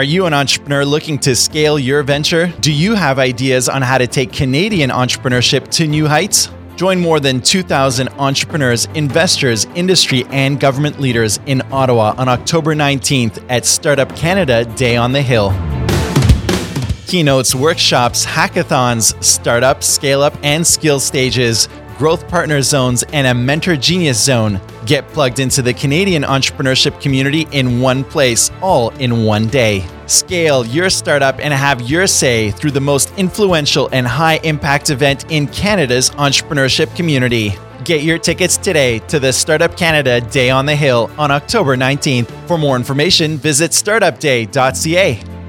Are you an entrepreneur looking to scale your venture? Do you have ideas on how to take Canadian entrepreneurship to new heights? Join more than 2,000 entrepreneurs, investors, industry, and government leaders in Ottawa on October 19th at Startup Canada Day on the Hill. Keynotes, workshops, hackathons, startup, scale up, and skill stages growth partner zones, and a mentor genius zone. Get plugged into the Canadian entrepreneurship community in one place, all in one day. Scale your startup and have your say through the most influential and high impact event in Canada's entrepreneurship community. Get your tickets today to the Startup Canada Day on the Hill on October 19th. For more information, visit startupday.ca.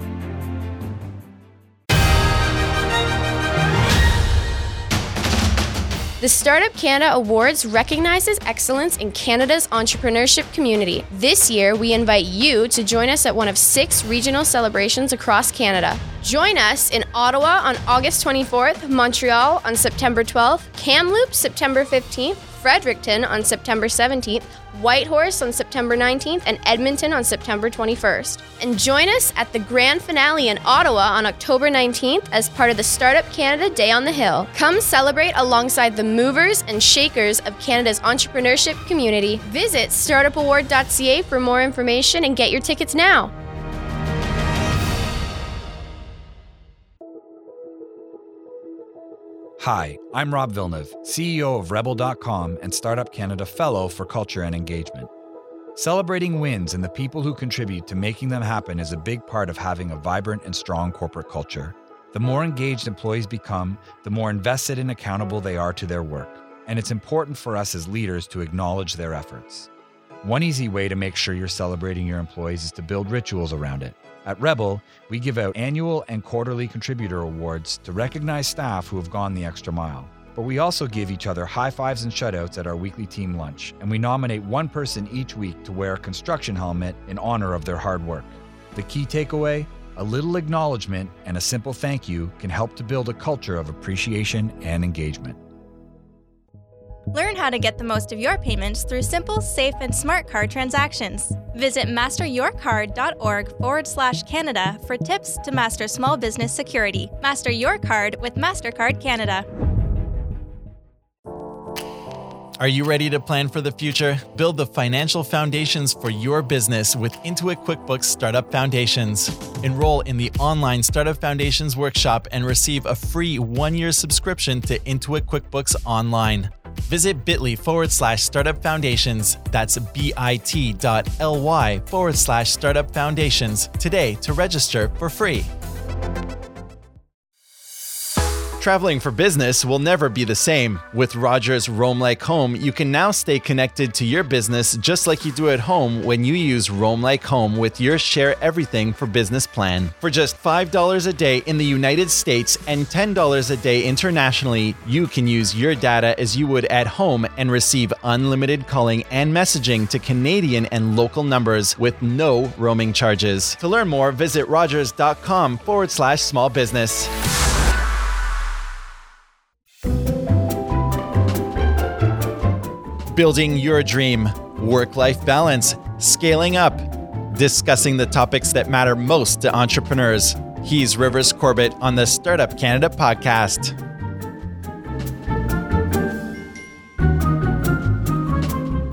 The Startup Canada Awards recognizes excellence in Canada's entrepreneurship community. This year, we invite you to join us at one of six regional celebrations across Canada. Join us in Ottawa on August 24th, Montreal on September 12th, Kamloops September 15th, Fredericton on September 17th, Whitehorse on September 19th, and Edmonton on September 21st. And join us at the grand finale in Ottawa on October 19th as part of the Startup Canada Day on the Hill. Come celebrate alongside the movers and shakers of Canada's entrepreneurship community. Visit startupaward.ca for more information and get your tickets now. Hi, I'm Rob Villeneuve, CEO of Rebel.com and Startup Canada Fellow for Culture and Engagement. Celebrating wins and the people who contribute to making them happen is a big part of having a vibrant and strong corporate culture. The more engaged employees become, the more invested and accountable they are to their work. And it's important for us as leaders to acknowledge their efforts. One easy way to make sure you're celebrating your employees is to build rituals around it. At Rebel, we give out annual and quarterly contributor awards to recognize staff who have gone the extra mile. But we also give each other high fives and shutouts at our weekly team lunch, and we nominate one person each week to wear a construction helmet in honor of their hard work. The key takeaway a little acknowledgement and a simple thank you can help to build a culture of appreciation and engagement. Learn how to get the most of your payments through simple, safe, and smart card transactions. Visit masteryourcard.org forward slash Canada for tips to master small business security. Master your card with MasterCard Canada. Are you ready to plan for the future? Build the financial foundations for your business with Intuit QuickBooks Startup Foundations. Enroll in the online Startup Foundations workshop and receive a free one year subscription to Intuit QuickBooks Online. Visit bit.ly forward slash startup foundations. That's bit.ly forward slash startup foundations today to register for free. Traveling for business will never be the same. With Rogers Roam Like Home, you can now stay connected to your business just like you do at home when you use Roam Like Home with your Share Everything for Business plan. For just $5 a day in the United States and $10 a day internationally, you can use your data as you would at home and receive unlimited calling and messaging to Canadian and local numbers with no roaming charges. To learn more, visit rogers.com forward slash small business. Building your dream, work life balance, scaling up, discussing the topics that matter most to entrepreneurs. He's Rivers Corbett on the Startup Canada podcast.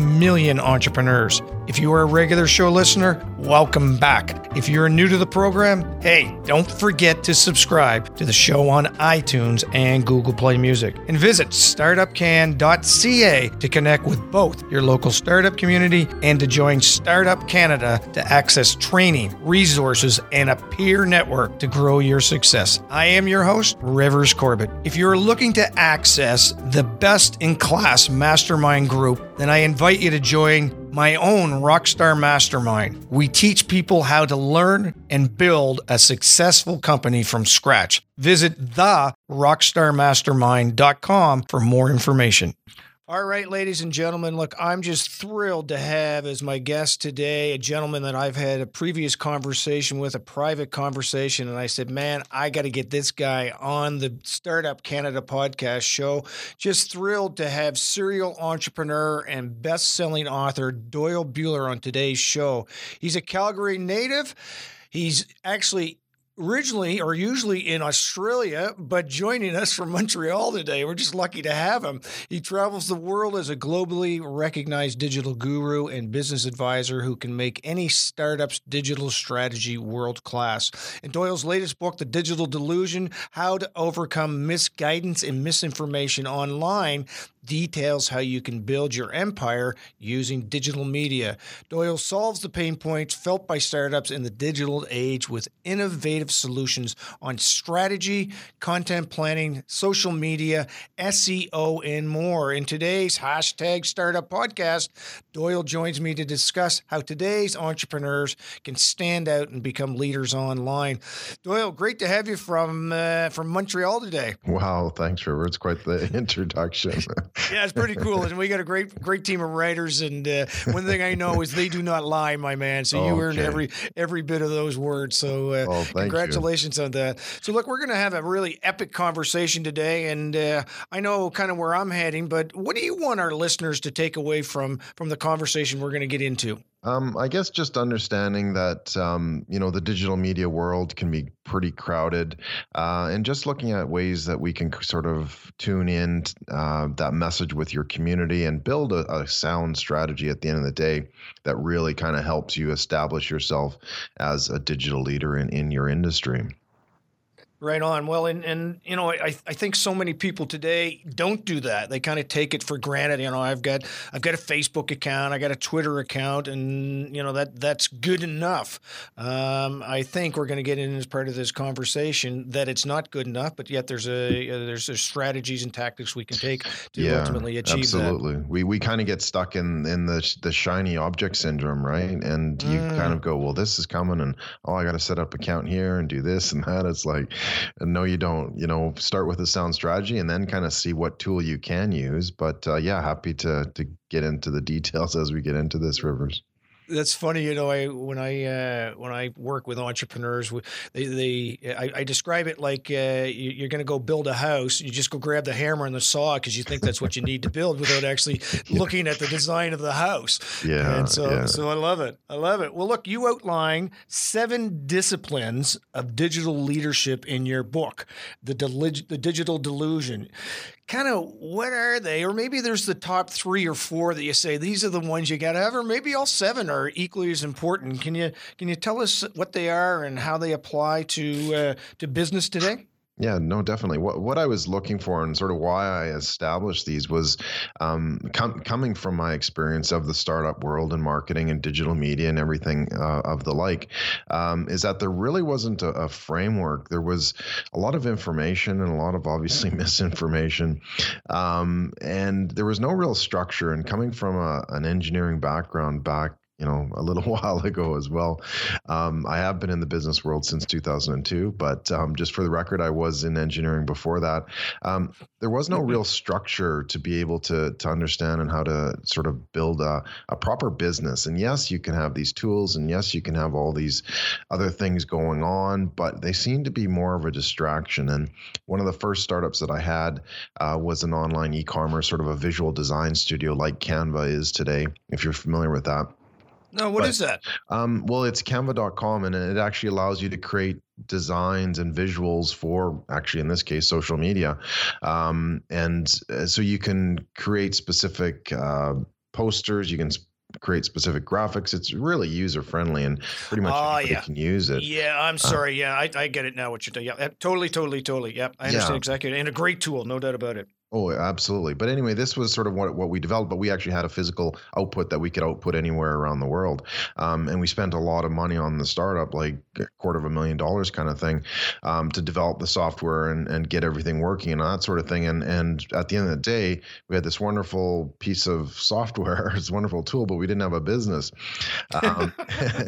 million entrepreneurs. If you are a regular show listener, welcome back. If you're new to the program, hey, don't forget to subscribe to the show on iTunes and Google Play Music. And visit startupcan.ca to connect with both your local startup community and to join Startup Canada to access training, resources, and a peer network to grow your success. I am your host, Rivers Corbett. If you're looking to access the best in class mastermind group, then I invite you to join my own Rockstar Mastermind. We teach people how to learn and build a successful company from scratch. Visit the therockstarmastermind.com for more information. All right, ladies and gentlemen, look, I'm just thrilled to have as my guest today a gentleman that I've had a previous conversation with, a private conversation. And I said, man, I got to get this guy on the Startup Canada podcast show. Just thrilled to have serial entrepreneur and best selling author Doyle Buehler on today's show. He's a Calgary native. He's actually originally or usually in Australia, but joining us from Montreal today. We're just lucky to have him. He travels the world as a globally recognized digital guru and business advisor who can make any startup's digital strategy world class. In Doyle's latest book, The Digital Delusion How to Overcome Misguidance and Misinformation Online, details how you can build your empire using digital media. Doyle solves the pain points felt by startups in the digital age with innovative solutions on strategy, content planning, social media, SEO, and more. In today's hashtag startup podcast, Doyle joins me to discuss how today's entrepreneurs can stand out and become leaders online. Doyle, great to have you from uh, from Montreal today. Wow, thanks, Trevor. It's quite the introduction. yeah, it's pretty cool, and we got a great great team of writers. And uh, one thing I know is they do not lie, my man. So you okay. earned every every bit of those words. So uh, oh, congratulations you. on that. So look, we're going to have a really epic conversation today, and uh, I know kind of where I'm heading. But what do you want our listeners to take away from from the conversation we're going to get into? Um, I guess just understanding that um, you know the digital media world can be pretty crowded, uh, and just looking at ways that we can sort of tune in uh, that message with your community and build a, a sound strategy at the end of the day that really kind of helps you establish yourself as a digital leader in in your industry. Right on. Well, and and you know, I I think so many people today don't do that. They kind of take it for granted. You know, I've got I've got a Facebook account, I got a Twitter account, and you know that that's good enough. Um, I think we're going to get in as part of this conversation that it's not good enough, but yet there's a uh, there's, there's strategies and tactics we can take to yeah, ultimately achieve it. absolutely. that. We we kind of get stuck in in the the shiny object syndrome, right? And you mm. kind of go, well, this is coming, and oh, I got to set up account here and do this and that. It's like no, you don't. You know, start with a sound strategy and then kind of see what tool you can use. But uh, yeah, happy to to get into the details as we get into this, Rivers that's funny. You know, I when I uh, when I work with entrepreneurs, they they I, I describe it like uh, you, are going to go build a house. You just go grab the hammer and the saw because you think that's what you need to build without actually yeah. looking at the design of the house. Yeah. And so yeah. so I love it. I love it. Well, look, you outline seven disciplines of digital leadership in your book, the the digital delusion kind of what are they? Or maybe there's the top three or four that you say these are the ones you got to have, or maybe all seven are equally as important. Can you can you tell us what they are and how they apply to uh, to business today? Yeah, no, definitely. What what I was looking for and sort of why I established these was um, com- coming from my experience of the startup world and marketing and digital media and everything uh, of the like, um, is that there really wasn't a, a, framework. There was a lot of information and a lot of obviously misinformation, um, and there was no real structure. And coming from a, an engineering background back you know a little while ago as well. Um, I have been in the business world since 2002, but um, just for the record, I was in engineering before that. Um, there was no real structure to be able to to understand and how to sort of build a, a proper business. And yes, you can have these tools, and yes, you can have all these other things going on, but they seem to be more of a distraction. And one of the first startups that I had uh, was an online e-commerce, sort of a visual design studio like Canva is today, if you're familiar with that. No, what but, is that? Um, well, it's canva.com and it actually allows you to create designs and visuals for actually in this case social media. Um, and uh, so you can create specific uh, posters you can create specific graphics. It's really user friendly and pretty much oh, yeah. can use it. Yeah i'm uh, sorry. Uh, yeah I, I, get it now what you're doing. Yeah totally totally totally. Yeah i understand yeah. exactly. And a great tool no doubt about it Oh, absolutely. But anyway, this was sort of what, what we developed, but we actually had a physical output that we could output anywhere around the world. Um, and we spent a lot of money on the startup, like a quarter of a million dollars kind of thing, um, to develop the software and, and get everything working and that sort of thing. And, and at the end of the day, we had this wonderful piece of software, it's a wonderful tool, but we didn't have a business. Um,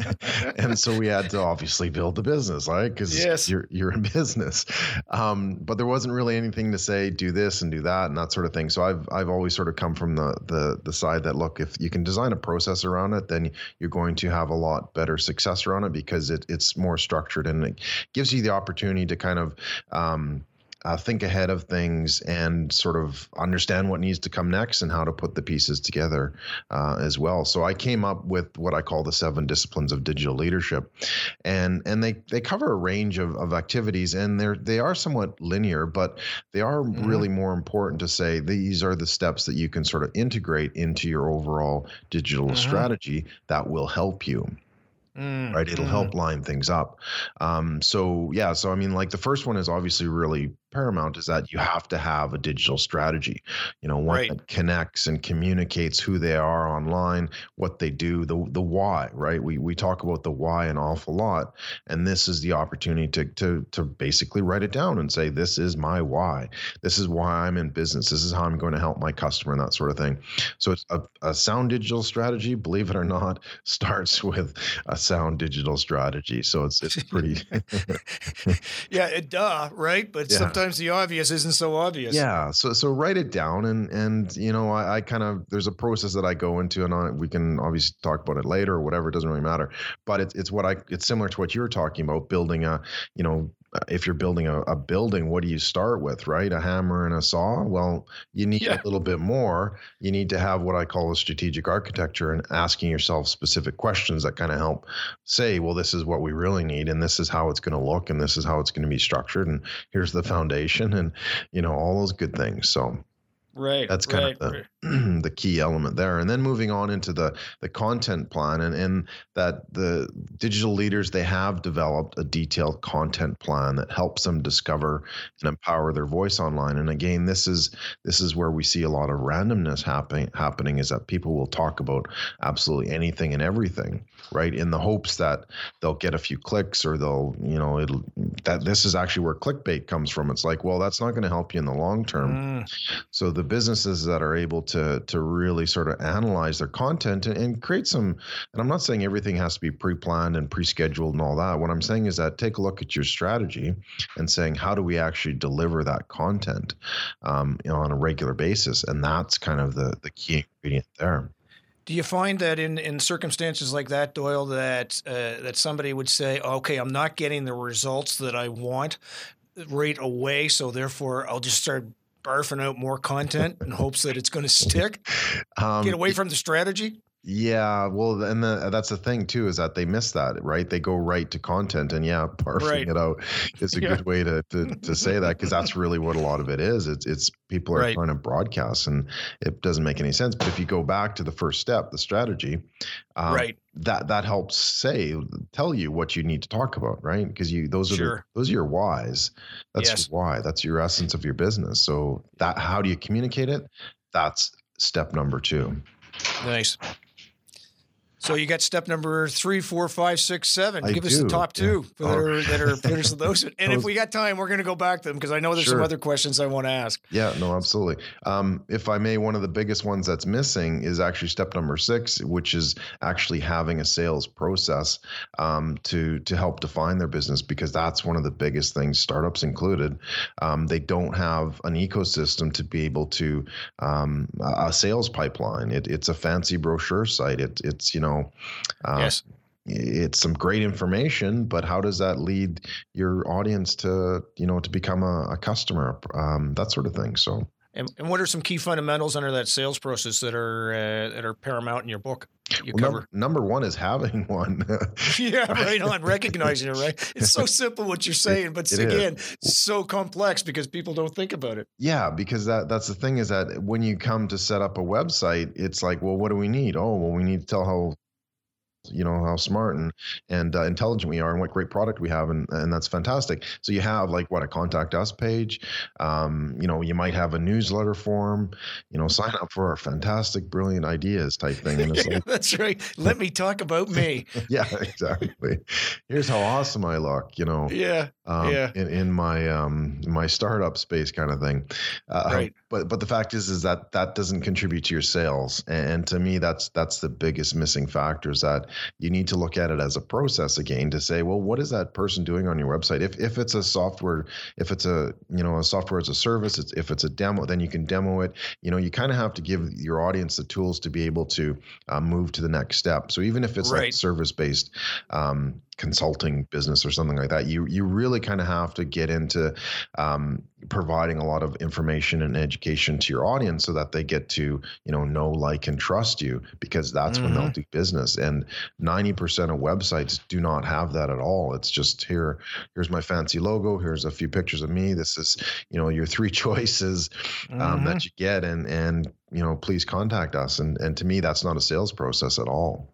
and so we had to obviously build the business, right? Because yes. you're, you're in business. Um, but there wasn't really anything to say, do this and do that that and that sort of thing. So I've I've always sort of come from the the the side that look, if you can design a process around it, then you're going to have a lot better success around it because it, it's more structured and it gives you the opportunity to kind of um, uh, think ahead of things and sort of understand what needs to come next and how to put the pieces together uh, as well. So I came up with what I call the seven disciplines of digital leadership, and and they they cover a range of, of activities and they're they are somewhat linear, but they are mm-hmm. really more important to say these are the steps that you can sort of integrate into your overall digital mm-hmm. strategy that will help you. Mm, right it'll mm. help line things up um, so yeah so i mean like the first one is obviously really paramount is that you have to have a digital strategy. You know one right. that connects and communicates who they are online what they do the the why right? We we talk about the why an awful lot and this is the opportunity to to to basically write it down and say this is my why. This is why i'm in business. This is how i'm going to help my customer and that sort of thing. So it's a, a sound digital strategy believe it or not starts with a sound digital strategy. So it's it's pretty yeah it duh right? But yeah. sometimes sometimes the obvious isn't so obvious. Yeah. So so write it down and and you know I, I kind of there's a process that I go into and we can obviously talk about it later or whatever. It doesn't really matter. But it's it's what I it's similar to what you're talking about building a you know if you're building a, a, building, what do you start with, right? A hammer and a saw? Well, you need yeah. a little bit more. You need to have what I call a strategic architecture and asking yourself specific questions that kind of help say, well, this is what we really need, and this is how it's going to look, and this is how it's going to be structured, and here's the foundation, and you know all those good things. So Right. That's kind right, of the, right. the key element there. And then moving on into the the content plan and, and that the digital leaders they have developed a detailed content plan that helps them discover and empower their voice online. And again, this is this is where we see a lot of randomness happening happening is that people will talk about absolutely anything and everything, right? In the hopes that they'll get a few clicks or they'll, you know, it'll that this is actually where clickbait comes from. It's like, well, that's not going to help you in the long term. Mm. So the the businesses that are able to to really sort of analyze their content and, and create some and i'm not saying everything has to be pre-planned and pre-scheduled and all that. What i'm saying is that take a look at your strategy and saying how do we actually deliver that content um, you know, on a regular basis? And that's kind of the the key ingredient there. Do you find that in, in circumstances like that, Doyle, that uh, that somebody would say, "Okay, I'm not getting the results that I want right away, so therefore I'll just start barfing out more content in hopes that it's going to stick? Um, Get away from the strategy? Yeah, well, and the, that's the thing too is that they miss that, right? They go right to content, and yeah, barfing right. it out is a yeah. good way to to, to say that because that's really what a lot of it is. It's it's people are right. trying to broadcast, and it doesn't make any sense. But if you go back to the first step, the strategy, um, right, that that helps say tell you what you need to talk about, right? Because you those are sure. the, those are your whys. That's yes. your why. That's your essence of your business. So that how do you communicate it? That's step number two. Nice. So you got step number three, four, five, six, seven. I Give do. us the top two yeah. that are that are finished with those. And those, if we got time, we're going to go back to them because I know there's sure. some other questions I want to ask. Yeah, no, absolutely. Um, if I may, one of the biggest ones that's missing is actually step number six, which is actually having a sales process um, to to help define their business because that's one of the biggest things. Startups included, um, they don't have an ecosystem to be able to um, a sales pipeline. It, it's a fancy brochure site. It, it's you know know, uh, yes. it's some great information, but how does that lead your audience to, you know, to become a, a customer, um, that sort of thing. So, and, and, what are some key fundamentals under that sales process that are uh, that are paramount in your book? You well, cover number, number, one is having one. yeah, right on recognizing it. Right, it's so simple what you're saying, but it again, so complex because people don't think about it. Yeah, because that that's the thing is that when you come to set up a website, it's like, well, what do we need? Oh, well, we need to tell how you know how smart and and uh, intelligent we are and what great product we have and and that's fantastic. So you have like what a contact us page? Um, you know you might have a newsletter form you know sign up for our fantastic brilliant ideas type thing. And it's like, that's right. Let me talk about me. Yeah exactly. Here's how awesome i look you know? Yeah um, yeah in, in my um my startup space kind of thing uh, right but but the fact is is that that doesn't contribute to your sales and, to me that's that's the biggest missing factor is that you need to look at it as a process again to say, well, what is that person doing on your website? If if it's a software, if it's a you know a software as a service, it's, if it's a demo, then you can demo it. You know, you kind of have to give your audience the tools to be able to uh, move to the next step. So even if it's right. like service based um, consulting business or something like that, you you really kind of have to get into um, providing a lot of information and education to your audience so that they get to you know know like and trust you because that's mm-hmm. when they'll mm-hmm. do business and 90% of websites do not have that at all it's just here here's my fancy logo here's a few pictures of me this is you know your three choices um, mm-hmm. that you get and and you know please contact us and and to me that's not a sales process at all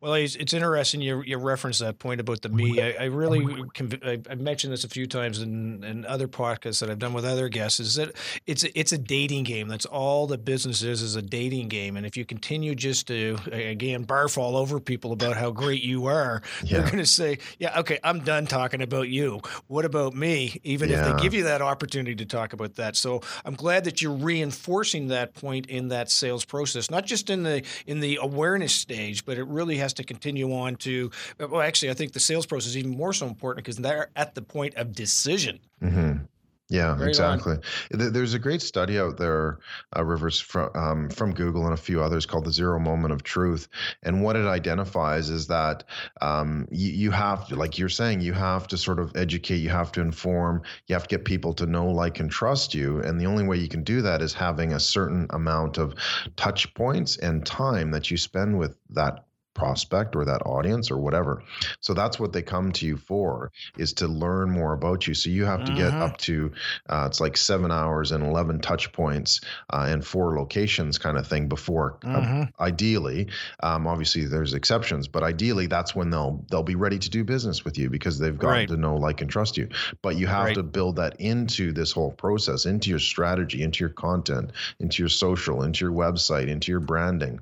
well, it's, it's interesting you you reference that point about the me. I, I really mm-hmm. I've mentioned this a few times in, in other podcasts that I've done with other guests. Is that it's a, it's a dating game. That's all the business is is a dating game. And if you continue just to again barf all over people about how great you are, yeah. they're going to say, "Yeah, okay, I'm done talking about you. What about me?" Even yeah. if they give you that opportunity to talk about that. So I'm glad that you're reinforcing that point in that sales process, not just in the in the awareness stage, but it really really has to continue on to. Well, actually, I think the sales process is even more so important because they're at the point of decision. Mm-hmm. Yeah, exactly. On. There's a great study out there, uh, Rivers, from um, from Google and a few others called the Zero Moment of Truth. And what it identifies is that um, you, you have to, like you're saying, you have to sort of educate, you have to inform, you have to get people to know, like, and trust you. And the only way you can do that is having a certain amount of touch points and time that you spend with that prospect or that audience or whatever. So that's what they come to you for is to learn more about you. So you have to get mm-hmm. up to uh, it's like seven hours and eleven touch points uh, and four locations kind of thing before. Uh, mm-hmm. Uh, ideally, um, obviously there's exceptions, but ideally that's when they'll they'll be ready to do business with you because they've got right. to know, like, and trust you. But you have right. to build that into this whole process, into your strategy, into your content, into your social, into your website, into your branding,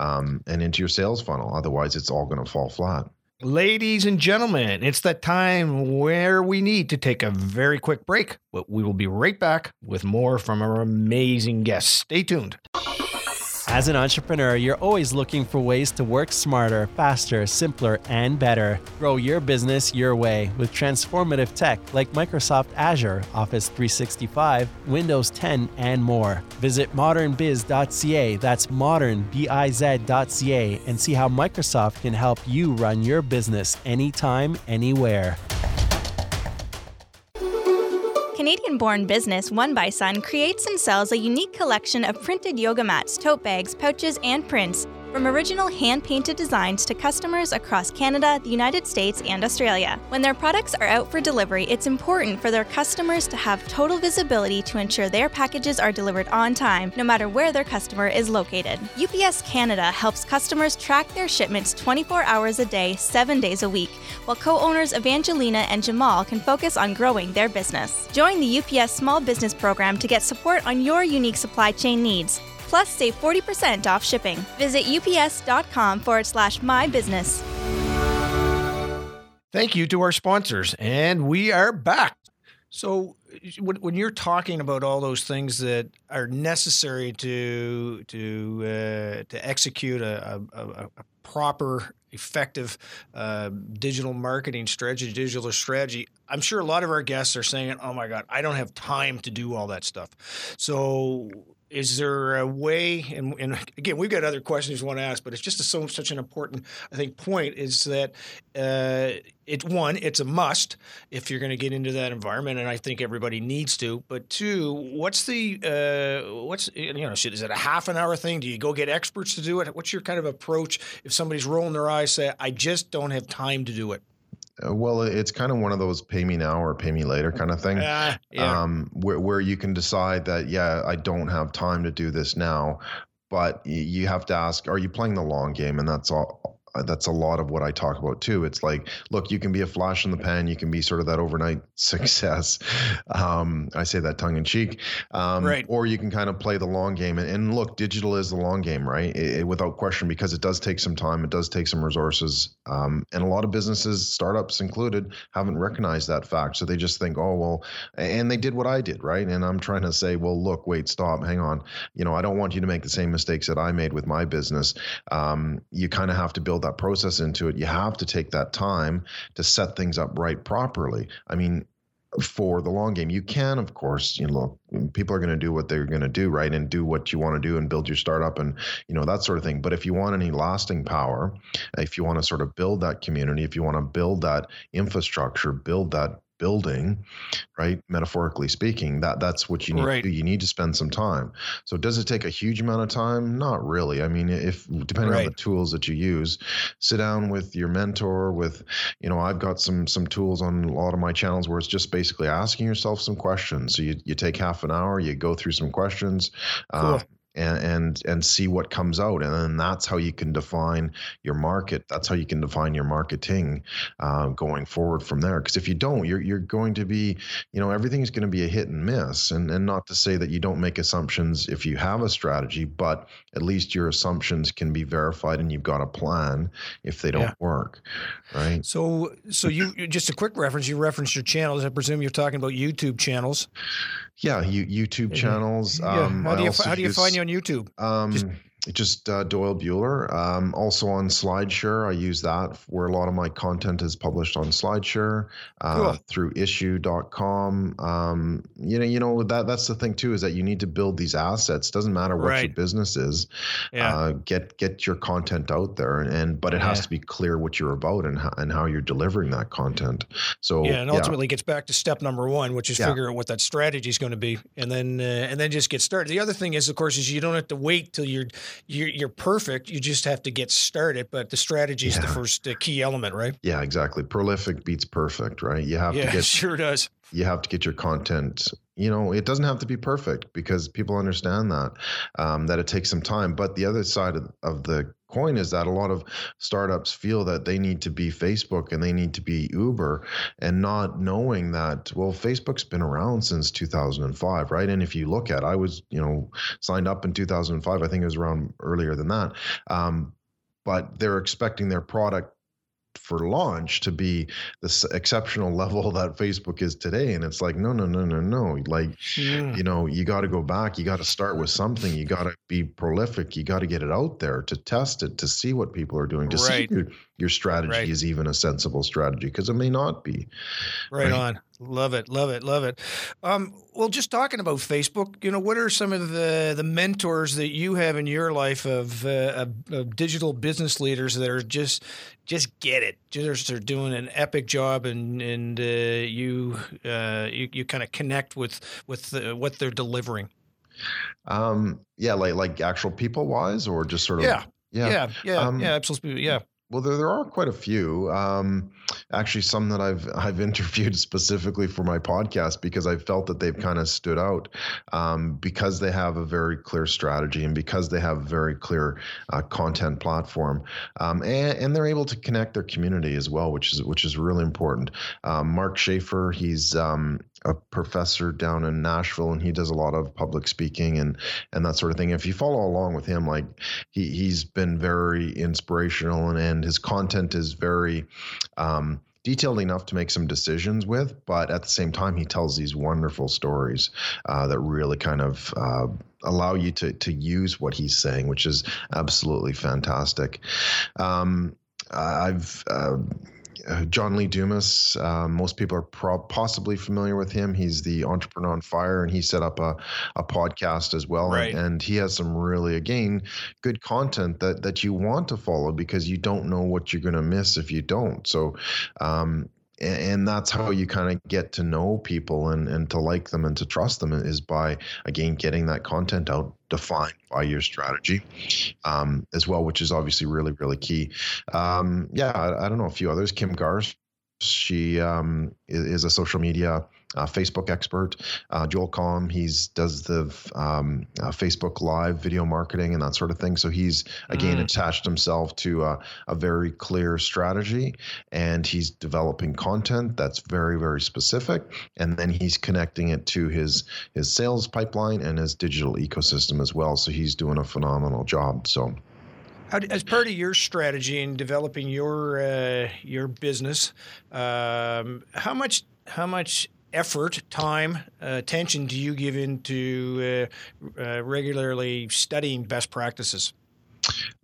um, and into your sales funnel channel. Otherwise, it's all going to fall flat. Ladies and gentlemen, it's that time where we need to take a very quick break, but we will be right back with more from our amazing guests. Stay tuned. As an entrepreneur, you're always looking for ways to work smarter, faster, simpler, and better. Grow your business your way with transformative tech like Microsoft Azure, Office 365, Windows 10, and more. Visit modernbiz.ca, that's modernbiz.ca, and see how Microsoft can help you run your business anytime, anywhere. Born business One by Sun creates and sells a unique collection of printed yoga mats, tote bags, pouches, and prints from original hand painted designs to customers across Canada, the United States, and Australia. When their products are out for delivery, it's important for their customers to have total visibility to ensure their packages are delivered on time, no matter where their customer is located. UPS Canada helps customers track their shipments 24 hours a day, 7 days a week, while co owners Evangelina and Jamal can focus on growing their business. Join the UPS Small Business Program to get support on your unique supply chain needs. Plus, save 40% off shipping. Visit ups.com forward slash my business. Thank you to our sponsors, and we are back. So, when you're talking about all those things that are necessary to to uh, to execute a, a, a proper, effective uh, digital marketing strategy, digital strategy, I'm sure a lot of our guests are saying, "Oh my God, I don't have time to do all that stuff." So, is there a way and, and, again we've got other questions we want to ask but it's just a, so such an important i think point is that uh, it's one it's a must if you're going to get into that environment and i think everybody needs to but two what's the uh, what's you know is it a half an hour thing? Do you go get experts to do it? What's your kind of approach? If somebody's rolling their eyes say i just don't have time to do it well, it's kind of one of those pay me now or pay me later kind of thing. Uh, yeah. Um, where, where you can decide that, yeah, I don't have time to do this now, but you have to ask, are you playing the long game? And that's all that's a lot of what I talk about too. It's like, look, you can be a flash in the pan, you can be sort of that overnight success. Um, I say that tongue in cheek, um, right? Or you can kind of play the long game. And, and look, digital is the long game, right? It, it, without question, because it does take some time, it does take some resources, um, and a lot of businesses, startups included, haven't recognized that fact. So they just think, oh well, and they did what I did, right? And I'm trying to say, well, look, wait, stop, hang on. You know, I don't want you to make the same mistakes that I made with my business. Um, you kind of have to build that process into it. You have to take that time to set things up right properly. I mean, for the long game. You can, of course, you know, people are going to do what they're going to do, right, and do what you want to do and build your startup and you know that sort of thing. But if you want any lasting power, if you want to sort of build that community, if you want to build that infrastructure, build that building, right? Metaphorically speaking, that that's what you need right. to do. You need to spend some time. So does it take a huge amount of time? Not really. I mean, if depending right. on the tools that you use, sit down with your mentor. With you know, I've got some some tools on a lot of my channels where it's just basically asking yourself some questions. So you you take half an hour, you go through some questions. Cool. Uh, and and and see what comes out and then that's how you can define your market that's how you can define your marketing uh, going forward from there because if you don't you're, you're going to be you know everything's going to be a hit and miss and and not to say that you don't make assumptions if you have a strategy but at least your assumptions can be verified and you've got a plan if they don't yeah. work right so so you just a quick reference you referenced your channels i presume you're talking about youtube channels yeah, you, YouTube channels. Yeah. Um, how do you how do you find you on YouTube? Um, Just just uh, Doyle Buehler. Um, also on SlideShare, I use that where a lot of my content is published on SlideShare uh, cool. through issuu.com. Um, you know, you know that that's the thing too is that you need to build these assets. Doesn't matter what right. your business is. Yeah. Uh, get get your content out there, and, but it yeah. has to be clear what you're about and how, and how you're delivering that content. So yeah, and ultimately yeah. gets back to step number one, which is yeah. figure out what that strategy is going to be, and then uh, and then just get started. The other thing is, of course, is you don't have to wait till you're you're, you're perfect. You just have to get started. But the strategy is yeah. the first uh, key element, right? Yeah, exactly. Prolific beats perfect, right? You have yeah, to get sure does. You have to get your content. You know, it doesn't have to be perfect because people understand that um, that it takes some time. But the other side of, of the coin is that a lot of startups feel that they need to be Facebook and they need to be Uber and not knowing that well Facebook's been around since 2005 right? And if you look at I was you know signed up in 2005 I think it was around earlier than that. Um, but they're expecting their product for launch to be this exceptional level that Facebook is today. And it's like, no, no, no, no, no. Like, yeah. you know, you got to go back. You got to start with something. You got to be prolific. You got to get it out there to test it, to see what people are doing, to right. see your strategy right. is even a sensible strategy because it may not be. Right, right, on. Love it, love it, love it. Um, well, just talking about Facebook, you know, what are some of the the mentors that you have in your life of, uh, of, of digital business leaders that are just just get it, just are doing an epic job, and and uh, you, uh, you you kind of connect with with the, what they're delivering. Um, yeah, like like actual people wise, or just sort of yeah. Yeah, yeah, yeah, um, yeah, absolutely. Yeah. Well, there, there are quite a few. Um, actually, some that I've I've interviewed specifically for my podcast because I felt that they've kind of stood out um, because they have a very clear strategy and because they have a very clear uh, content platform, um, and, and they're able to connect their community as well, which is which is really important. Um, Mark Schaefer, he's um, a professor down in Nashville, and he does a lot of public speaking and and that sort of thing. If you follow along with him, like he he's been very inspirational, and, and his content is very um, detailed enough to make some decisions with, but at the same time, he tells these wonderful stories uh, that really kind of uh, allow you to to use what he's saying, which is absolutely fantastic. Um, I've uh, John Lee Dumas. Um, most people are pro- possibly familiar with him. He's the entrepreneur on fire, and he set up a, a podcast as well. Right. And, and he has some really, again, good content that that you want to follow because you don't know what you're going to miss if you don't. So, um, and that's how you kind of get to know people and, and to like them and to trust them is by again getting that content out defined by your strategy um, as well which is obviously really really key. Um, yeah I, I, don't know a few others. Kim Garst She um, is a social media uh, Facebook expert. Uh, Joel Comm, he's does the um, uh, Facebook Live video marketing and that sort of thing. So he's again mm. attached himself to a, a, very clear strategy, and he's developing content that's very very specific, and then he's connecting it to his his sales pipeline and his digital ecosystem as well. So he's doing a phenomenal job. So. How, as part of your strategy in developing your uh, your business, um, how much how much effort, time, uh, attention do you give into uh, uh, regularly studying best practices?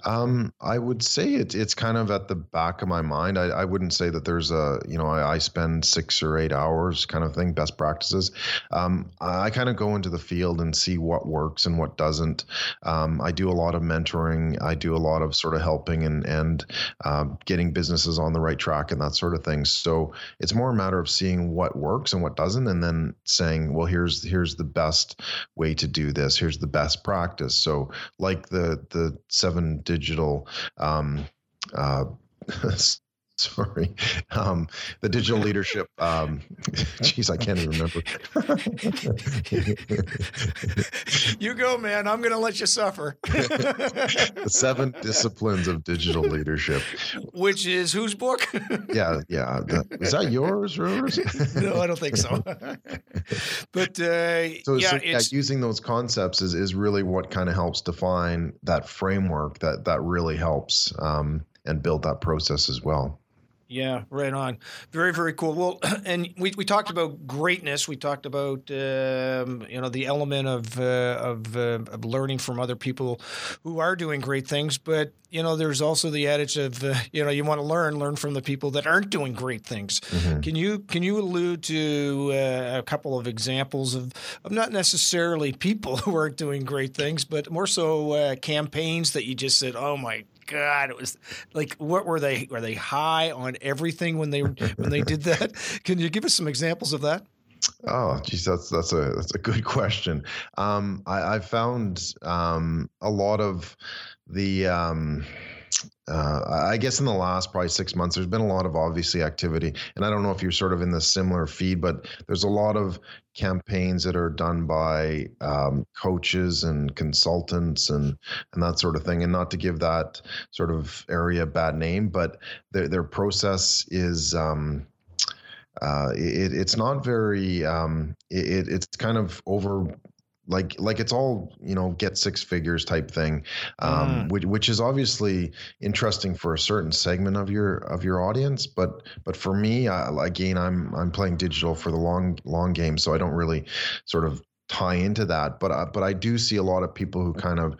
Um, I would say it, it's kind of at the back of my mind. I, I wouldn't say that there's a, you know, I, I, spend six or eight hours kind of thing, best practices. Um, I kind of go into the field and see what works and what doesn't. Um, I do a lot of mentoring. I do a lot of sort of helping and, and uh, getting businesses on the right track and that sort of thing. So it's more a matter of seeing what works and what doesn't, and then saying, well, here's, here's the best way to do this. Here's the best practice. So like the, the seven digital um, uh, sorry. Um, the digital leadership um geez i can't even remember. You go man. I'm gonna let you suffer. The seven disciplines of digital leadership. Which is whose book? Yeah yeah. The, is that yours no i don't think so. But uh, so, yeah, so yeah, using those concepts is, is really what kind of helps define that framework that that really helps um, and build that process as well yeah, right on. Very, very cool. Well, and we, we talked about greatness. We talked about um, you know the element of uh, of, uh, of learning from other people who are doing great things. But you know, there's also the adage of uh, you know you want to learn learn from the people that aren't doing great things. Mm-hmm. Can you can you allude to uh, a couple of examples of of not necessarily people who aren't doing great things, but more so uh, campaigns that you just said, oh my god, it was like what were they? Were they high on everything when they when they did that? Can you give us some examples of that? Oh, geez, that's that's a that's a good question. Um, I, I found um, a lot of the um, uh, I guess in the last probably six months, there's been a lot of obviously activity, and I don't know if you're sort of in the similar feed, but there's a lot of campaigns that are done by um, coaches and consultants and and that sort of thing. And not to give that sort of area a bad name, but their their process is. Um, uh, it, it's not very um, it, it's kind of over like like it's all you know get six figures type thing um, mm. which, which is obviously interesting for a certain segment of your of your audience but but for me I, again i'm i'm playing digital for the long long game so i don't really sort of tie into that but uh, but I do see a lot of people who kind of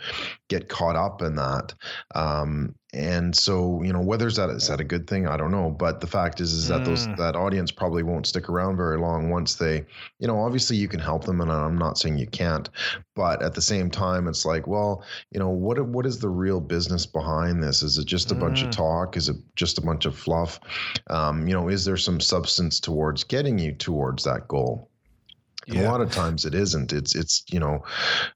get caught up in that um, and so you know whether is that is that a good thing i don't know but the fact is is that mm. those that audience probably won't stick around very long once they you know obviously you can help them and i'm not saying you can't but at the same time it's like well you know what what is the real business behind this is it just a mm. bunch of mm. talk is it just a bunch of fluff um, you know is there some substance towards getting you towards that goal yeah. a lot of times it isn't. It's it's you know,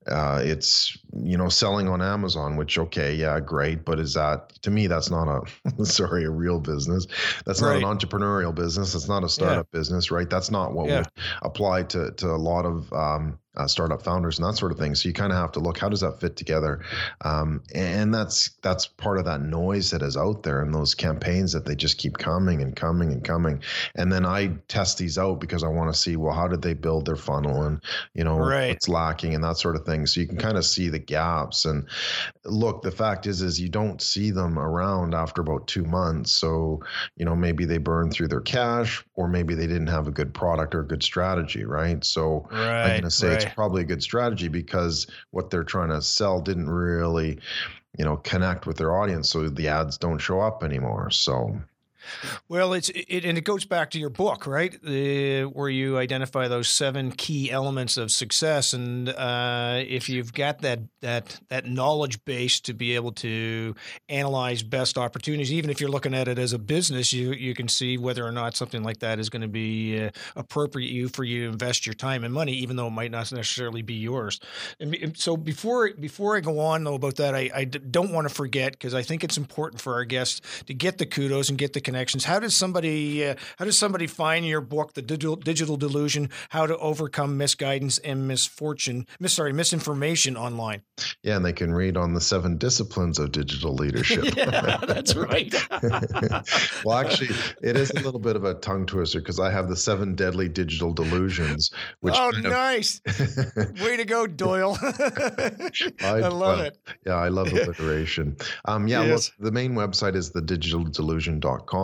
uh, it's you know selling on Amazon, which okay, yeah, great, but is that to me that's not a sorry a real business. That's right. not an entrepreneurial business. It's not a startup yeah. business, right? That's not what yeah. would apply to to a lot of um, uh, startup founders and that sort of thing. So you kind of have to look how does that fit together, um, and that's that's part of that noise that is out there and those campaigns that they just keep coming and coming and coming. And then I test these out because I want to see well how did they build their funnel and you know right. what's lacking and that sort of thing. So you can kind of see the gaps. And look, the fact is is you don't see them around after about two months. So you know maybe they burn through their cash or maybe they didn't have a good product or a good strategy, right? So right, I'm going to say right it's probably a good strategy because what they're trying to sell didn't really, you know, connect with their audience. So the ads don't show up anymore. So well, it's it, and it goes back to your book, right? Uh, where you identify those seven key elements of success, and uh, if you've got that that that knowledge base to be able to analyze best opportunities, even if you're looking at it as a business, you you can see whether or not something like that is going to be uh, appropriate you for you to invest your time and money, even though it might not necessarily be yours. And so before before I go on though about that, I, I don't want to forget because I think it's important for our guests to get the kudos and get the connections. How does somebody uh, how does somebody find your book, The Digital, Digital Delusion: How to Overcome Misguidance and Misfortune, mis sorry, misinformation online? Yeah, and they can read on the seven disciplines of digital leadership. yeah, that's right. well, actually, it is a little bit of a tongue twister because I have the seven deadly digital delusions. Which oh, nice! Way to go, Doyle. I, I, love uh, it. Yeah, I love alliteration. Um, yeah, yes. look, the main website is thedigitaldelusion.com.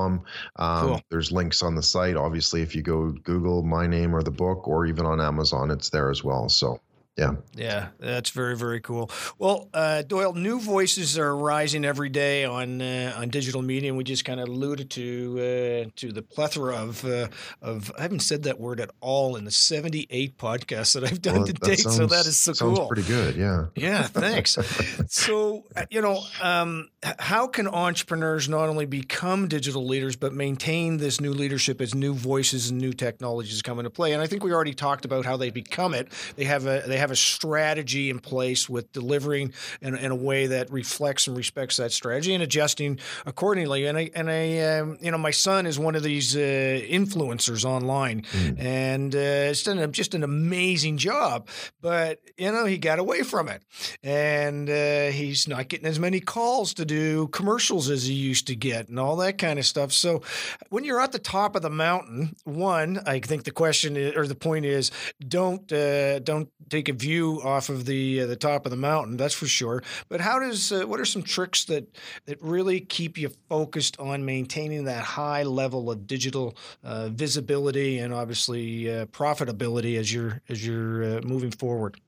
Um, cool. There's links on the site. Obviously, if you go Google my name or the book, or even on Amazon, it's there as well. So yeah. Yeah, that's very very cool. Well, uh, Doyle, new voices are rising every day on uh, on digital media, and we just kind of alluded to uh, to the plethora of uh, of I haven't said that word at all in the seventy eight podcasts that I've done well, to date. Sounds, so that is so sounds cool. Pretty good, yeah. Yeah, thanks. so uh, you know, um, how can entrepreneurs not only become digital leaders but maintain this new leadership as new voices and new technologies come into play? And I think we already talked about how they become it. They have a they have a strategy in place with delivering in, in, a way that reflects and respects that strategy and adjusting accordingly. And I, and I, um, you know, my son is one of these uh, influencers online, mm. and uh, it's done a, just an amazing job. But you know, he got away from it, and uh, he's not getting as many calls to do commercials as he used to get, and all that kind of stuff. So, when you're at the top of the mountain, one, I think the question is, or the point is, don't uh, don't take a view off of the uh, the top of the mountain. That's for sure. But how does uh, what are some tricks that that really keep you focused on maintaining that high level of digital uh, visibility and obviously uh, profitability as you're as you're uh, moving forward?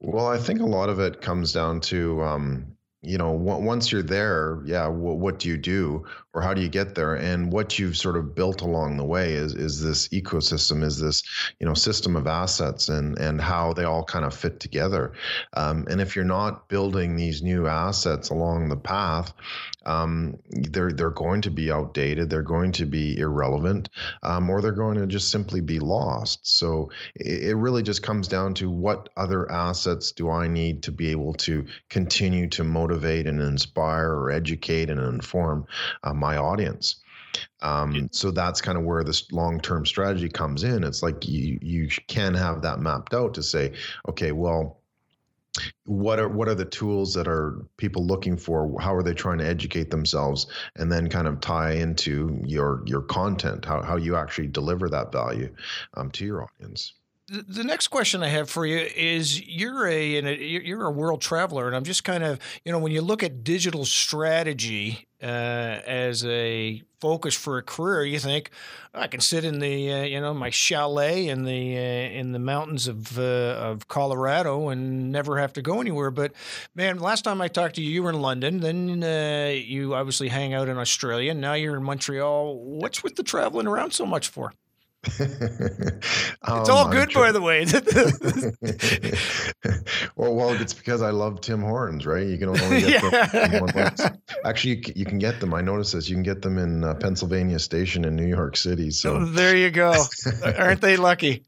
Well, I think a lot of it comes down to um, you know once you're there yeah what do you do or how do you get there? And what you've sort of built along the way is is this ecosystem is this you know system of assets and and how they all kind of fit together. Um, and if you're not building these new assets along the path um, they're they're going to be outdated they're going to be irrelevant um, or they're going to just simply be lost. So it, it really just comes down to what other assets do I need to be able to continue to motivate and inspire or educate and inform uh, my audience. Um, so that's kind of where this long-term strategy comes in. It's like you you can have that mapped out to say, okay, well, what are what are the tools that are people looking for how are they trying to educate themselves and then kind of tie into your your content how, how you actually deliver that value um, to your audience the next question I have for you is you're a you're a world traveler, and I'm just kind of you know when you look at digital strategy uh, as a focus for a career, you think I can sit in the uh, you know my chalet in the uh, in the mountains of uh, of Colorado and never have to go anywhere. But man, last time I talked to you, you were in London. Then uh, you obviously hang out in Australia. and Now you're in Montreal. What's with the traveling around so much for? it's oh, all good, by the way. well, well, it's because I love Tim Hortons, right? You can only get yeah. them. Actually, you, you, can get them. I noticed this. You can get them in uh, Pennsylvania Station in New York City. So oh, there you go. Aren't they lucky?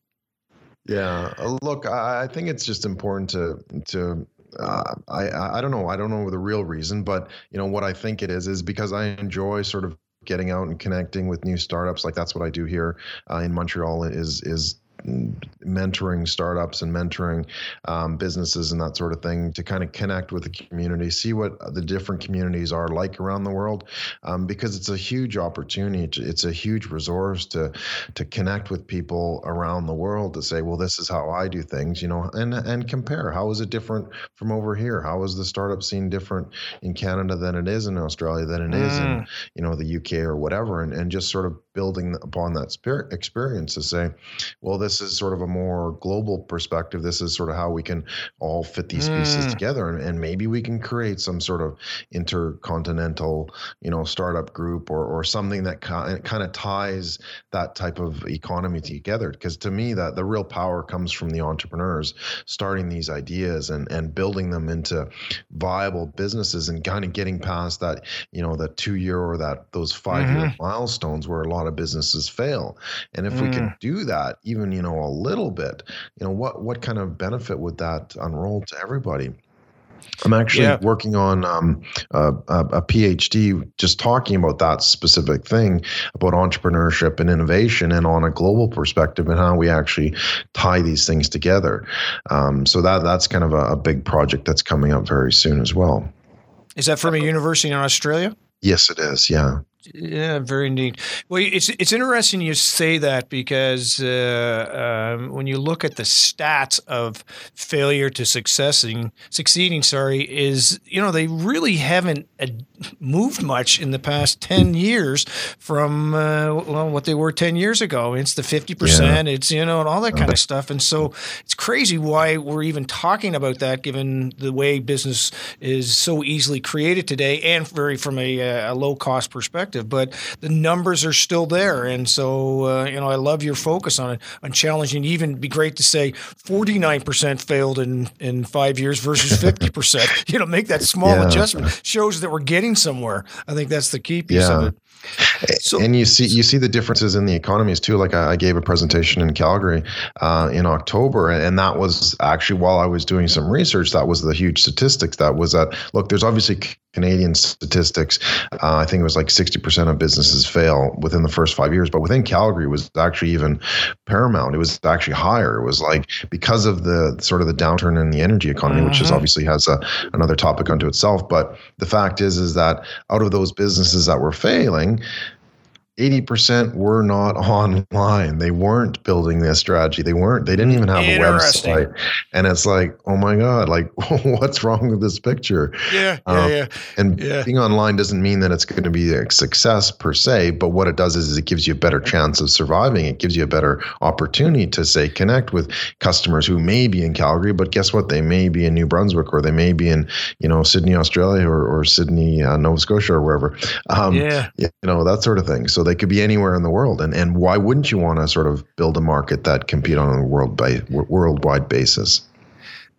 Yeah. Uh, look, I, I, think it's just important to to. Uh, I I don't know. I don't know the real reason, but you know what I think it is is because I enjoy sort of getting out and connecting with new startups. Like that's what I do here uh, in Montreal. Is is mentoring startups and mentoring um, businesses and that sort of thing to kind of connect with the community, see what the different communities are like around the world, um, because it's a huge opportunity. It's a huge resource to to connect with people around the world to say, well, this is how I do things, you know, and and compare. How is it different from over here? How is the startup scene different in Canada than it is in Australia than it mm. is in mm. you know the UK or whatever, and and just sort of building upon that spirit experience to say, well, this is sort of a more global perspective. This is sort of how we can all fit these mm. pieces together, and, and, maybe we can create some sort of intercontinental, you know, startup group or or something that kind of ties that type of economy together. Because to me, that the real power comes from the entrepreneurs starting these ideas and and building them into viable businesses and kind of getting past that, you know, that two year or that those 5 year mm-hmm. milestones where a lot of businesses fail. And if mm. we can mm. do that, even you know a little bit, you know what what kind of benefit would that unroll to everybody? I'm actually yeah. working on um, a, a, PhD just talking about that specific thing about entrepreneurship and innovation and on a global perspective and how we actually tie these things together. Um, so that that's kind of a, a big project that's coming up very soon as well. Is that from a university in Australia? Yes, it is. Yeah. Yeah, very neat. Well, it's it's interesting you say that because uh, um, when you look at the stats of failure to successing, succeeding, sorry, is you know they really haven't uh, moved much in the past ten years from uh, well what they were ten years ago. It's the fifty yeah. percent. It's you know and all that kind of stuff. And so it's crazy why we're even talking about that, given the way business is so easily created today, and very from a, uh, a low cost perspective perspective, but the numbers are still there. And so, uh, you know, I love your focus on it, on challenging. Even be great to say 49% failed in, in five years versus 50%. you know, make that small yeah. adjustment shows that we're getting somewhere. I think that's the key piece yeah. of it. So, and you see you see the differences in the economies too. Like I, I gave a presentation in Calgary uh, in October, and that was actually while I was doing some research. That was the huge statistics. That was that. Look, there's obviously Canadian statistics. Uh, I think it was like 60% of businesses fail within the first five years, but within Calgary it was actually even paramount. It was actually higher. It was like because of the sort of the downturn in the energy economy, which is mm-hmm. obviously has a, another topic unto itself. But the fact is, is that out of those businesses that were failing, something 80% were not online. They weren't building this strategy. They weren't, they didn't even have a website. And it's like, oh my God, like what's wrong with this picture? Yeah. Um, yeah, yeah. And yeah. being online doesn't mean that it's going to be a success per se, but what it does is, is it gives you a better chance of surviving. It gives you a better opportunity to say connect with customers who may be in Calgary, but guess what? They may be in New Brunswick or they may be in, you know, Sydney, Australia or, or Sydney, uh, Nova Scotia or wherever. Um, yeah. You know, that sort of thing. So they could be anywhere in the world. And and why wouldn't you want to sort of build a market that compete on a world by worldwide basis?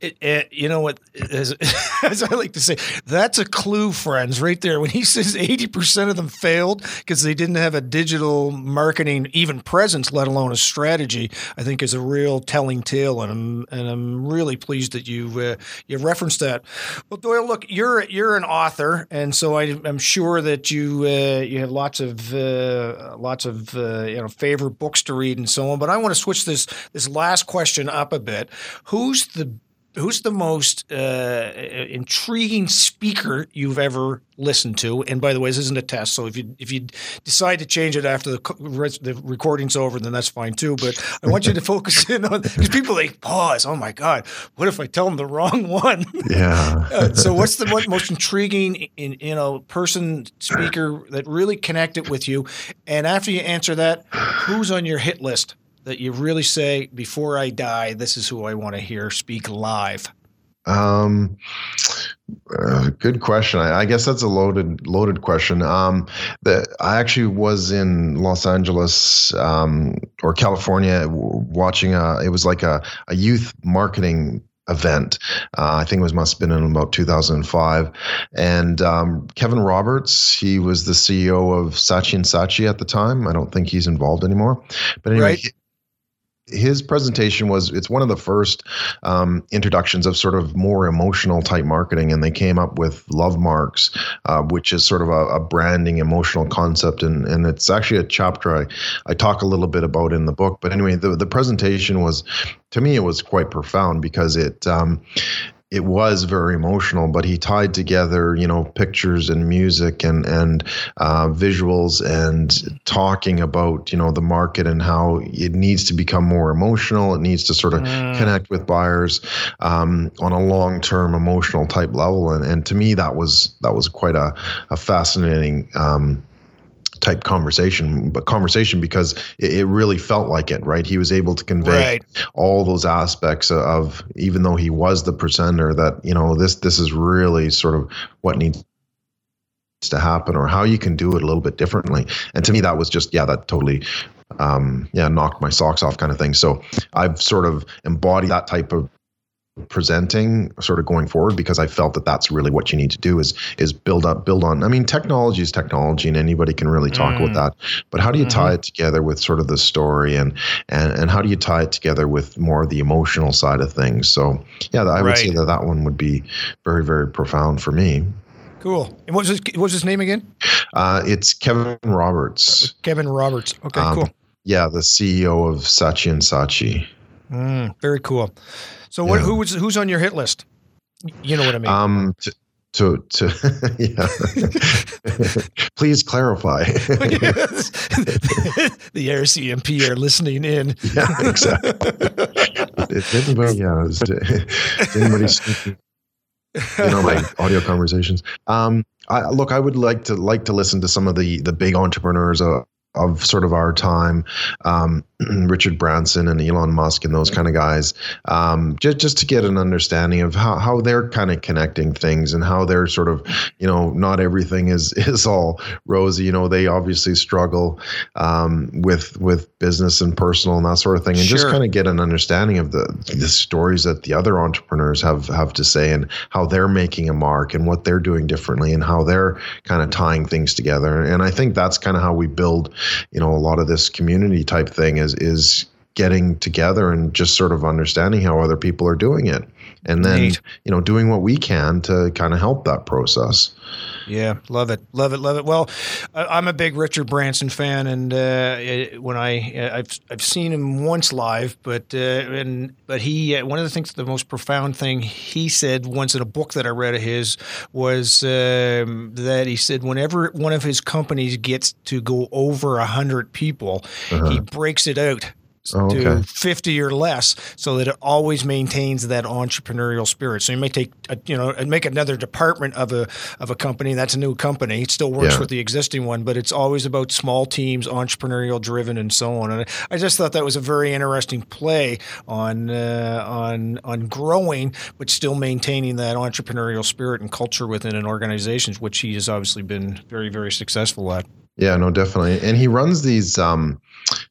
It, it, you know what, as, as, I like to say, that's a clue, friends, right there. When he says 80% of them failed because they didn't have a digital marketing, even presence, let alone a strategy, I think is a real telling tale. And I'm, and I'm really pleased that you uh, you referenced that. Well, Doyle, look, you're you're an author, and so I, am sure that you uh, you have lots of uh, lots of uh, you know favorite books to read and so on. But I want to switch this this last question up a bit. Who's the who's the most uh, intriguing speaker you've ever listened to? And by the way, this isn't a test, so if you if you decide to change it after the the recording's over, then that's fine too. But I want you to focus in on because people like pause. Oh my God, what if I tell them the wrong one? Yeah. uh, so what's the most intriguing in you know person speaker that really connected with you? And after you answer that, who's on your hit list? That you really say, before I die, this is who I want to hear speak live? Um, uh, good question. I, I, guess that's a loaded loaded question. Um, I actually was in Los Angeles um, or California watching a. It was like a, a youth marketing event. Uh, I think it was must have been in about 2005. And um, Kevin Roberts, he was the CEO of Saatchi and Saatchi at the time. I don't think he's involved anymore. But anyway, right his presentation was it's one of the first um, introductions of sort of more emotional type marketing and they came up with Lovemarks uh, which is sort of a, a, branding emotional concept and, and it's actually a chapter I, I talk a little bit about in the book. But anyway the, the presentation was to me it was quite profound because it um, it was very emotional, but he tied together, you know, pictures and music and and uh, visuals and talking about, you know, the market and how it needs to become more emotional. It needs to sort of mm. connect with buyers um, on a long term emotional type level. And and to me, that was that was quite a a fascinating. Um, type conversation, but conversation because it, it, really felt like it, right? He was able to convey right. all those aspects of, even though he was the presenter, that you know this this is really sort of what needs to happen, or how you can do it a little bit differently. And to me, that was just yeah, that totally. Um, yeah, knocked my socks off, kind of thing. So I've sort of embodied that type of presenting sort of going forward because I felt that that's really what you need to do is is build up build on I mean technology is technology and anybody can really talk mm. about that but how do you mm-hmm. tie it together with sort of the story and and and how do you tie it together with more of the emotional side of things so yeah I would right. say that that one would be very very profound for me Cool. And what was his, what was his name again? Uh, it's Kevin Roberts. Kevin Roberts. Okay, um, cool. Yeah, the CEO of Saatchi and Saatchi. Mm, very cool. So, what, yeah. who was who's on your hit list? You know what I mean. Um, to to, to yeah. Please clarify. the RCMP are listening in. yeah, exactly. Did anybody, yeah, anybody you know my audio conversations um I, look i would like to like to listen to some of the the big entrepreneurs uh, of sort of our time, um, Richard Branson and Elon Musk and those kind of guys, um, just just to get an understanding of how, how they're kind of connecting things and how they're sort of, you know, not everything is is all rosy. You know, they obviously struggle um, with with business and personal and that sort of thing, and sure. just kind of get an understanding of the the stories that the other entrepreneurs have have to say and how they're making a mark and what they're doing differently and how they're kind of tying things together. And I think that's kind of how we build you know a lot of this community type thing is is getting together and just sort of understanding how other people are doing it and then Neat. you know doing what we can to kind of help that process yeah, love it, love it, love it. Well, I'm a big Richard Branson fan, and uh, when I I've I've seen him once live, but uh, and but he uh, one of the things the most profound thing he said once in a book that I read of his was um, that he said whenever one of his companies gets to go over a hundred people, uh-huh. he breaks it out oh, okay. to 50 or less so that it always maintains that entrepreneurial spirit. So you may take, a, you know, and make another department of a, of a company. That's a new company. It still works yeah. with the existing one, but it's always about small teams, entrepreneurial driven and so on. And I just thought that was a very interesting play on, uh, on, on growing, but still maintaining that entrepreneurial spirit and culture within an organization, which he has obviously been very, very successful at. Yeah, no, definitely. And he runs these um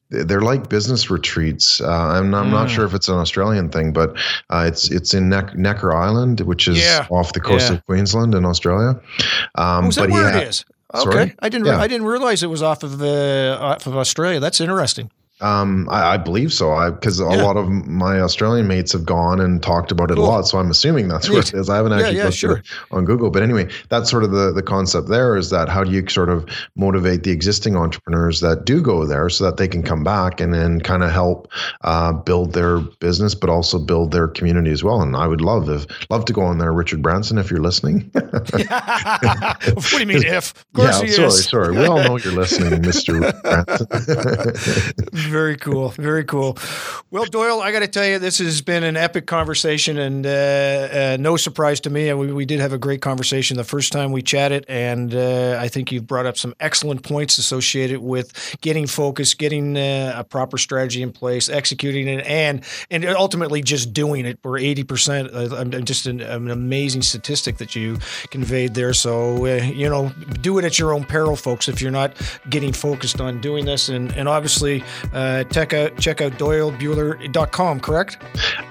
they're like business retreats. Uh, I'm, not, I'm not sure mm. if it's an Australian thing, but uh, it's it's in ne- Necker Island, which is yeah. off the coast yeah. of Queensland in Australia. Um, oh, is that where ha- it is? Okay, Sorry? I didn't. Yeah. I didn't realize it was off of the off of Australia. That's interesting. Um, I, I, believe so. I because yeah. a lot of my Australian mates have gone and talked about it cool. a lot, so I'm assuming that's where it is. I haven't actually yeah, yeah, sure. it on Google, but anyway, that's sort of the the concept. There is that how do you sort of motivate the existing entrepreneurs that do go there so that they can come back and then kind of help uh, build their business, but also build their community as well. And I would love if love to go on there, Richard Branson, if you're listening. what do you mean if? Of course yeah, sorry, is. sorry. We all know you're listening, Mister Branson very cool. Very cool. Well, Doyle, I got to tell you, this has been an epic conversation, and uh, uh, no surprise to me. We, we did have a great conversation the first time we chatted, and uh, I think you've brought up some excellent points associated with getting focused, getting uh, a proper strategy in place, executing it, and and ultimately just doing it. We're eighty percent. Uh, just an, an, amazing statistic that you conveyed there. So uh, you know, do it at your own peril, folks. If you're not getting focused on doing this, and and obviously. Uh, check out check out doylebuehler.com, correct?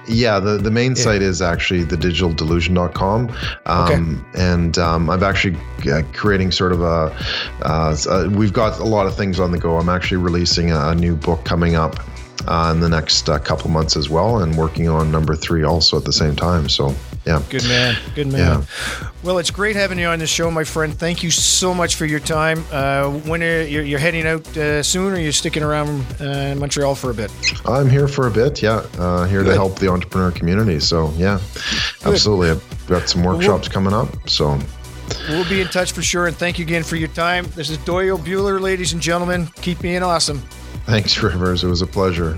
Yeah, the, the main yeah. site is actually thedigitaldelusion.com. Um, okay. And um, I'm actually uh, creating sort of a, uh, uh, we've got a lot of things on the go. I'm actually releasing a, a new book coming up uh, in the next uh, couple months as well, and working on number three also at the same time. So, yeah. Good man. Good man. Yeah. Well, it's great having you on the show, my friend. Thank you so much for your time. Uh, when are you, you're heading out uh, soon, or are you sticking around uh, in Montreal for a bit? I'm here for a bit. Yeah, uh, here Good. to help the entrepreneur community. So, yeah, Good. absolutely. I've got some workshops well, coming up. So. We'll be in touch for sure, and thank you again for your time. This is Doyle Buehler, ladies and gentlemen. Keep being awesome. Thanks, Rivers. It was a pleasure.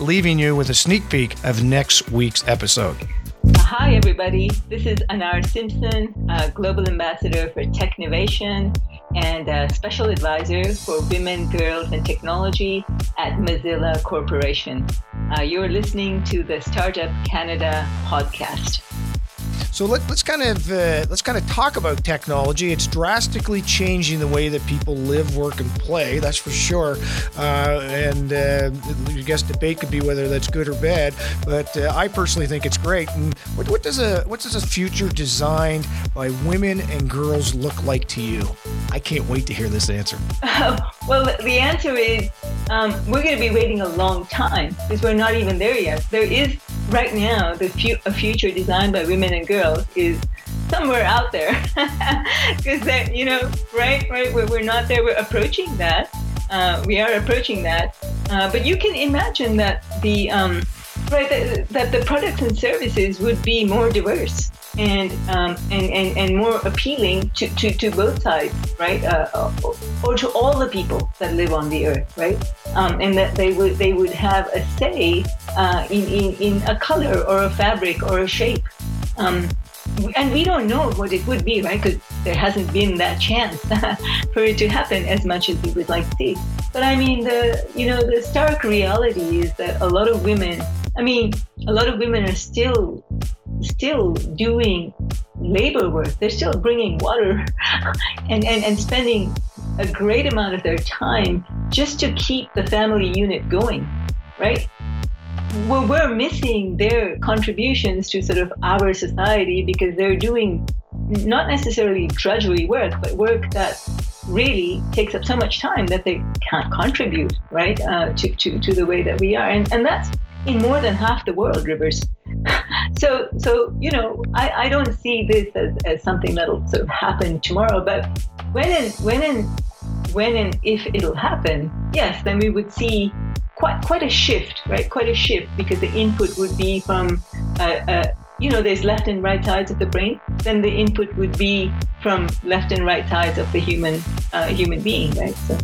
leaving you with a sneak peek of next week's episode. Hi, everybody. This is Anar Simpson, Global Ambassador for Technovation and Special Advisor for Women, Girls, and Technology at Mozilla Corporation. Uh, you're listening to the Startup Canada podcast. So let, us kind of uh, let's kind of talk about technology. It's drastically changing the way that people live, work, and play. That's for sure. Uh, and uh, I guess debate could be whether that's good or bad. But uh, I personally think it's great. And what, what, does a what does a future designed by women and girls look like to you? I can't wait to hear this answer. well, the answer is um, we're going to be waiting a long time because we're not even there yet. There is right now the fu- a future designed by women and girls is somewhere out there because that you know right right we're, we're not there we're approaching that uh, we are approaching that uh, but you can imagine that the um, right that, that the products and services would be more diverse and um, and, and and more appealing to, to, to both sides, right? Uh, or to all the people that live on the earth, right? Um, and that they would they would have a say uh, in, in in a color or a fabric or a shape. Um, and we don't know what it would be, right? Because there hasn't been that chance for it to happen as much as we would like to see. But I mean, the you know the stark reality is that a lot of women. I mean, a lot of women are still still doing labor work. They're still bringing water and, and, and spending a great amount of their time just to keep the family unit going, right? Well, we're missing their contributions to sort of our society because they're doing not necessarily drudgery work, but work that really takes up so much time that they can't contribute, right, uh, to, to, to the way that we are. And, and that's in more than half the world, Rivers. so, so you know, I, I don't see this as, as something that'll sort of happen tomorrow. But when and when and when and if it'll happen, yes, then we would see quite quite a shift, right? Quite a shift because the input would be from, uh, uh, you know, there's left and right sides of the brain. Then the input would be from left and right sides of the human uh, human being, right? So.